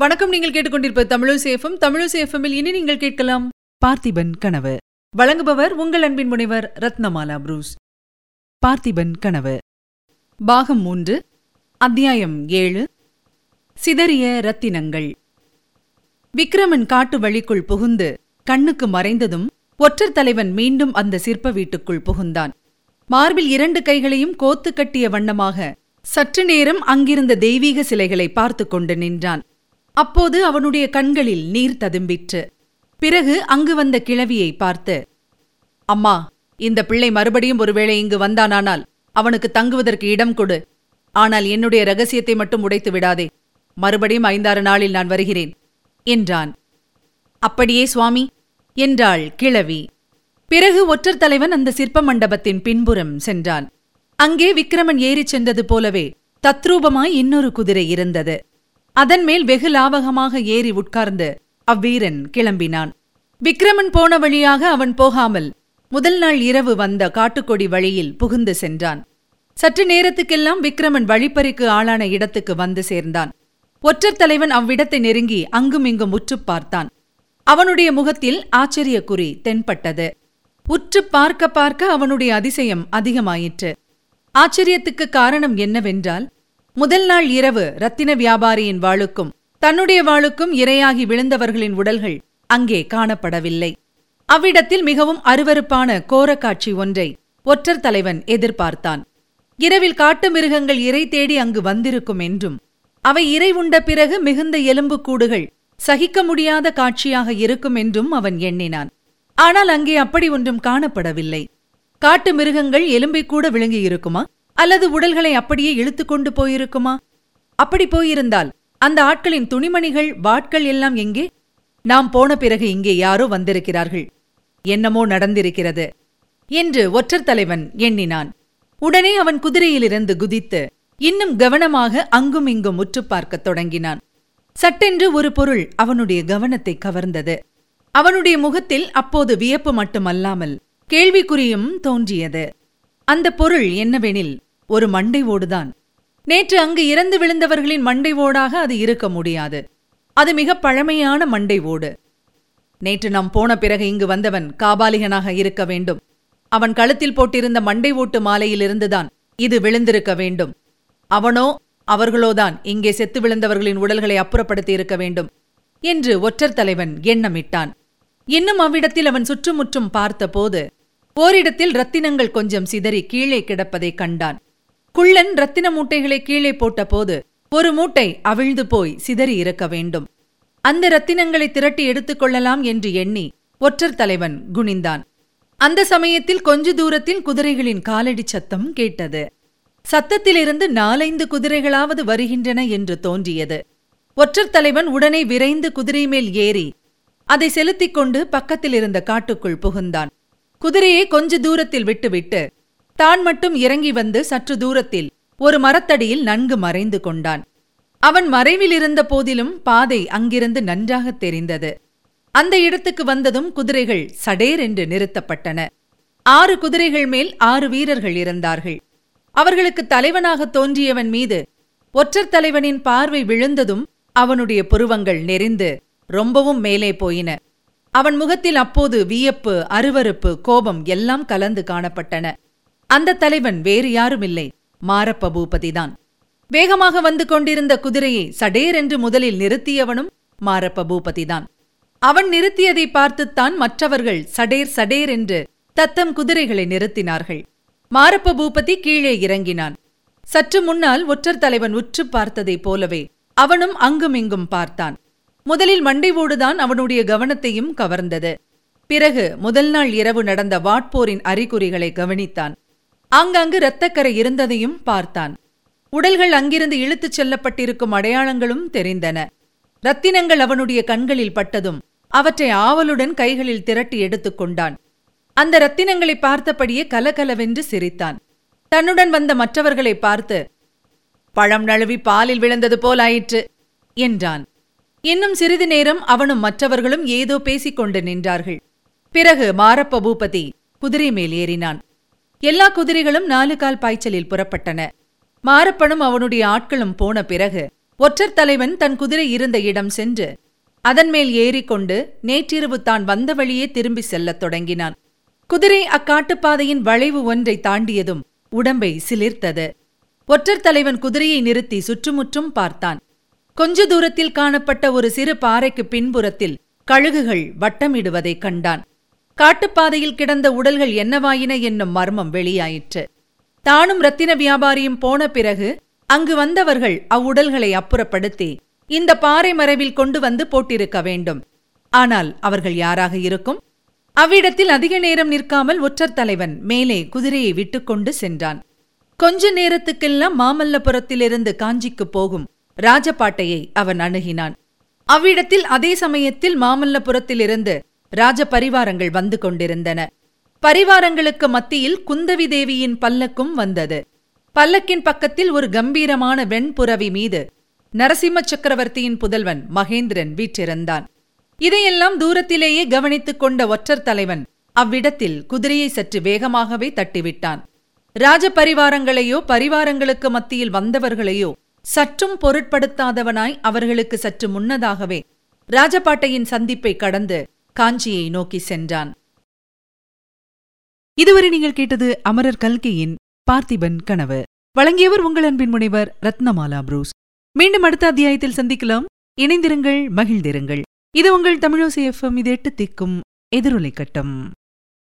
வணக்கம். நீங்கள் கேட்டுக்கொண்டிருப்ப தமிழசேஃபம் தமிழசேஃபமில் இனி நீங்கள் கேட்கலாம் பார்த்திபன் கனவு. வழங்குபவர் உங்கள் அன்பின் முனைவர் ரத்னமாலா புரூஸ். பார்த்திபன் கனவு. பாகம் மூன்று அத்தியாயம் ஏழு சிதறிய ரத்தினங்கள். விக்ரமன் காட்டு வழிக்குள் புகுந்து கண்ணுக்கு மறைந்ததும் ஒற்றர் தலைவன் மீண்டும் அந்த சிற்ப வீட்டுக்குள் புகுந்தான். மார்பில் இரண்டு கைகளையும் கோத்து கட்டிய வண்ணமாக சற்று நேரம் அங்கிருந்த தெய்வீக சிலைகளை பார்த்து கொண்டு நின்றான். அப்போது அவனுடைய கண்களில் நீர் ததும்பிற்று. பிறகு அங்கு வந்த கிழவியை பார்த்து அம்மா இந்த பிள்ளை மறுபடியும் ஒருவேளை இங்கு வந்தானானால் அவனுக்கு தங்குவதற்கு இடம் கொடு. ஆனால் என்னுடைய ரகசியத்தை மட்டும் உடைத்து விடாதே. மறுபடியும் ஐந்தாறு நாளில் நான் வருகிறேன் என்றான். அப்படியே சுவாமி என்றாள் கிழவி. பிறகு ஒற்றர் தலைவன் அந்த சிற்ப மண்டபத்தின் பின்புறம் சென்றான். அங்கே விக்ரமன் ஏறிச் சென்றது போலவே தத்ரூபமாய் இன்னொரு குதிரை இருந்தது. அதன் மேல் வெகு லாவகமாக ஏறி உட்கார்ந்து அவ்வீரன் கிளம்பினான். விக்ரமன் போன வழியாக அவன் போகாமல் முதல் நாள் இரவு வந்த காட்டுக்கொடி வழியில் புகுந்து சென்றான். சற்று நேரத்துக்கெல்லாம் விக்ரமன் வழிப்பறிக்கு ஆளான இடத்துக்கு வந்து சேர்ந்தான். ஒற்றர் தலைவன் அவ்விடத்தை நெருங்கி அங்குமிங்கும் உற்றுப் பார்த்தான். அவனுடைய முகத்தில் ஆச்சரிய குறி தென்பட்டது. உற்றுப் பார்க்க பார்க்க அவனுடைய அதிசயம் அதிகமாயிற்று. ஆச்சரியத்துக்கு காரணம் என்னவென்றால் முதல் நாள் இரவு ரத்தின வியாபாரியின் வாளுக்கும் தன்னுடைய வாளுக்கும் இரையாகி விழுந்தவர்களின் உடல்கள் அங்கே காணப்படவில்லை. அவ்விடத்தில் மிகவும் அருவருப்பான கோரக்காட்சி ஒன்றை ஒற்றர் தலைவன் எதிர்பார்த்தான். இரவில் காட்டு மிருகங்கள் இறை தேடி அங்கு வந்திருக்கும் என்றும் அவை இறை உண்ட பிறகு மிகுந்த எலும்புக்கூடுகள் சகிக்க முடியாத காட்சியாக இருக்கும் என்றும் அவன் எண்ணினான். ஆனால் அங்கே அப்படி ஒன்றும் காணப்படவில்லை. காட்டு மிருகங்கள் எலும்பை கூட விழுங்கி இருக்குமா அல்லது உடல்களை அப்படியே இழுத்துக் கொண்டு போயிருக்குமா? அப்படி போயிருந்தால் அந்த ஆட்களின் துணிமணிகள் வாட்கள் எல்லாம் எங்கே? நாம் போன பிறகு இங்கே யாரோ வந்திருக்கிறார்கள். என்னமோ நடந்திருக்கிறது என்று ஒற்றர் தலைவன் எண்ணினான். உடனே அவன் குதிரையிலிருந்து குதித்து இன்னும் கவனமாக அங்கும் இங்கும் முற்று பார்க்கத் தொடங்கினான். சட்டென்று ஒரு பொருள் அவனுடைய கவனத்தை கவர்ந்தது. அவனுடைய முகத்தில் அப்போது வியப்பு மட்டுமல்லாமல் கேள்விக்குறியும் தோன்றியது. அந்த பொருள் என்னவெனில் ஒரு மண்டை ஓடுதான். நேற்று அங்கு இறந்து விழுந்தவர்களின் மண்டை ஓடாக அது இருக்க முடியாது. அது மிக பழமையான மண்டை ஓடு. நேற்று நாம் போன பிறகு இங்கு வந்தவன் காபாலிகனாக இருக்க வேண்டும். அவன் கழுத்தில் போட்டிருந்த மண்டை ஓட்டு மாலையிலிருந்துதான் இது விழுந்திருக்க வேண்டும். அவனோ அவர்களோதான் இங்கே செத்து விழுந்தவர்களின் உடல்களை அப்புறப்படுத்தி இருக்க வேண்டும் என்று ஒற்றர் தலைவன் எண்ணமிட்டான். இன்னும் அவ்விடத்தில் அவன் சுற்றுமுற்றும் பார்த்தபோது ஓரிடத்தில் ரத்தினங்கள் கொஞ்சம் சிதறி கீழே கிடப்பதைக் கண்டான். குள்ளன் ரத்தின மூட்டைகளை கீழே போட்டபோது ஒரு மூட்டை அவிழ்ந்து போய் சிதறி இருக்க வேண்டும். அந்த ரத்தினங்களை திரட்டி எடுத்துக் கொள்ளலாம் என்று எண்ணி ஒற்றர் தலைவன் குனிந்தான். அந்த சமயத்தில் கொஞ்ச தூரத்தில் குதிரைகளின் காலடி சத்தம் கேட்டது. சத்தத்திலிருந்து நாலைந்து குதிரைகளாவது வருகின்றன என்று தோன்றியது. ஒற்றர் தலைவன் உடனே விரைந்து குதிரை மேல் ஏறி அதை செலுத்திக் கொண்டு பக்கத்தில் இருந்த காட்டுக்குள் புகுந்தான். குதிரையை கொஞ்ச தூரத்தில் விட்டுவிட்டு தான் மட்டும் இறங்கி வந்து சற்று தூரத்தில் ஒரு மரத்தடியில் நன்கு மறைந்து கொண்டான். அவன் மறைவில் இருந்த போதிலும் பாதை அங்கிருந்து நன்றாகத் தெரிந்தது. அந்த இடத்துக்கு வந்ததும் குதிரைகள் சடேர் என்று நிறுத்தப்பட்டன. ஆறு குதிரைகள் மேல் ஆறு வீரர்கள் இருந்தார்கள். அவர்களுக்கு தலைவனாக தோன்றியவன் மீது ஒற்றர் தலைவனின் பார்வை விழுந்ததும் அவனுடைய புருவங்கள் நெறிந்து ரொம்பவும் மேலே போயின. அவன் முகத்தில் அப்போது வியப்பு அருவருப்பு கோபம் எல்லாம் கலந்து காணப்பட்டன. அந்த தலைவன் வேறு யாருமில்லை. மாரப்ப பூபதிதான். வேகமாக வந்து கொண்டிருந்த குதிரையை சடேரென்று முதலில் நிறுத்தியவனும் மாரப்ப பூபதிதான். அவன் நிறுத்தியதை பார்த்துத்தான் மற்றவர்கள் சடேர் சடேர் என்று தத்தம் குதிரைகளை நிறுத்தினார்கள். மாரப்ப பூபதி கீழே இறங்கினான். சற்று முன்னால் ஒற்றர் தலைவன் உற்று பார்த்ததைப் போலவே அவனும் அங்குமிங்கும் பார்த்தான். முதலில் மண்டை ஓடுதான் அவனுடைய கவனத்தையும் கவர்ந்தது. பிறகு முதல் நாள் இரவு நடந்த வாட்போரின் அறிகுறிகளை கவனித்தான். ஆங்காங்கு இரத்தக்கரை இருந்ததையும் பார்த்தான். உடல்கள் அங்கிருந்து இழுத்துச் செல்லப்பட்டிருக்கும் அடையாளங்களும் தெரிந்தன. ரத்தினங்கள் அவனுடைய கண்களில் பட்டதும் அவற்றை ஆவலுடன் கைகளில் திரட்டி எடுத்துக் கொண்டான். அந்த ரத்தினங்களை பார்த்தபடியே கலகலவென்று சிரித்தான். தன்னுடன் வந்த மற்றவர்களை பார்த்து பழம் நழுவி பாலில் விழுந்தது போலாயிற்று என்றான். இன்னும் சிறிது நேரம் அவனும் மற்றவர்களும் ஏதோ பேசிக் கொண்டு நின்றார்கள். பிறகு மாரப்ப பூபதி குதிரை மேல் ஏறினான். எல்லா குதிரைகளும் நாலு கால் பாய்ச்சலில் புறப்பட்டன. மாரப்பனும் அவனுடைய ஆட்களும் போன பிறகு ஒற்றர் தலைவன் தன் குதிரை இருந்த இடம் சென்று அதன் மேல் ஏறிக்கொண்டு நேற்றிரவு தான் வந்த வழியே திரும்பி செல்லத் தொடங்கினான். குதிரை அக்காட்டுப்பாதையின் வளைவு ஒன்றை தாண்டியதும் உடம்பை சிலிர்த்தது. ஒற்றர் தலைவன் குதிரையை நிறுத்தி சுற்றுமுற்றும் பார்த்தான். கொஞ்ச தூரத்தில் காணப்பட்ட ஒரு சிறு பாறைக்கு பின்புறத்தில் கழுகுகள் வட்டமிடுவதைக் கண்டான். காட்டுப்பாதையில் கிடந்த உடல்கள் என்னவாயின என்னும் மர்மம் வெளியாயிற்று. தானும் ரத்தின வியாபாரியும் போன பிறகு அங்கு வந்தவர்கள் அவ்வுடல்களை அப்புறப்படுத்தி இந்த பாறை மறைவில் கொண்டு வந்து போட்டிருக்க வேண்டும். ஆனால் அவர்கள் யாராக இருக்கும்? அவ்விடத்தில் அதிக நேரம் நிற்காமல் ஒற்றர் தலைவன் மேலே குதிரையை விட்டுக்கொண்டு சென்றான். கொஞ்ச நேரத்துக்கெல்லாம் மாமல்லபுரத்திலிருந்து காஞ்சிக்கு போகும் ராஜபாட்டையை அவன் அணுகினான். அவ்விடத்தில் அதே சமயத்தில் மாமல்லபுரத்திலிருந்து ராஜ பரிவாரங்கள் வந்து கொண்டிருந்தன. பரிவாரங்களுக்கு மத்தியில் குந்தவி தேவியின் பல்லக்கும் வந்தது. பல்லக்கின் பக்கத்தில் ஒரு கம்பீரமான வெண்புறவி மீது நரசிம்ம சக்கரவர்த்தியின் புதல்வன் மகேந்திரன் வீற்றிருந்தான். இதையெல்லாம் தூரத்திலேயே கவனித்துக் கொண்ட ஒற்றர் தலைவன் அவ்விடத்தில் குதிரையை சற்று வேகமாகவே தட்டிவிட்டான். ராஜ பரிவாரங்களையோ பரிவாரங்களுக்கு மத்தியில் வந்தவர்களையோ சற்றும் பொருட்படுத்தாதவனாய் அவர்களுக்கு சற்று முன்னதாகவே ராஜபாட்டையின் சந்திப்பை கடந்து காஞ்சியை நோக்கி சென்றான். இதுவரை நீங்கள் கேட்டது அமரர் கல்கியின் பார்த்திபன் கனவு. வழங்கியவர் உங்கள் அன்பின் முனைவர் ரத்னமாலா புரூஸ். மீண்டும் அடுத்த அத்தியாயத்தில் சந்திக்கலாம். இணைந்திருங்கள் மகிழ்ந்திருங்கள். இது உங்கள் தமிழோசி எஃப்எம் இது எட்டு திக்கும் எதிரொலை கட்டம்.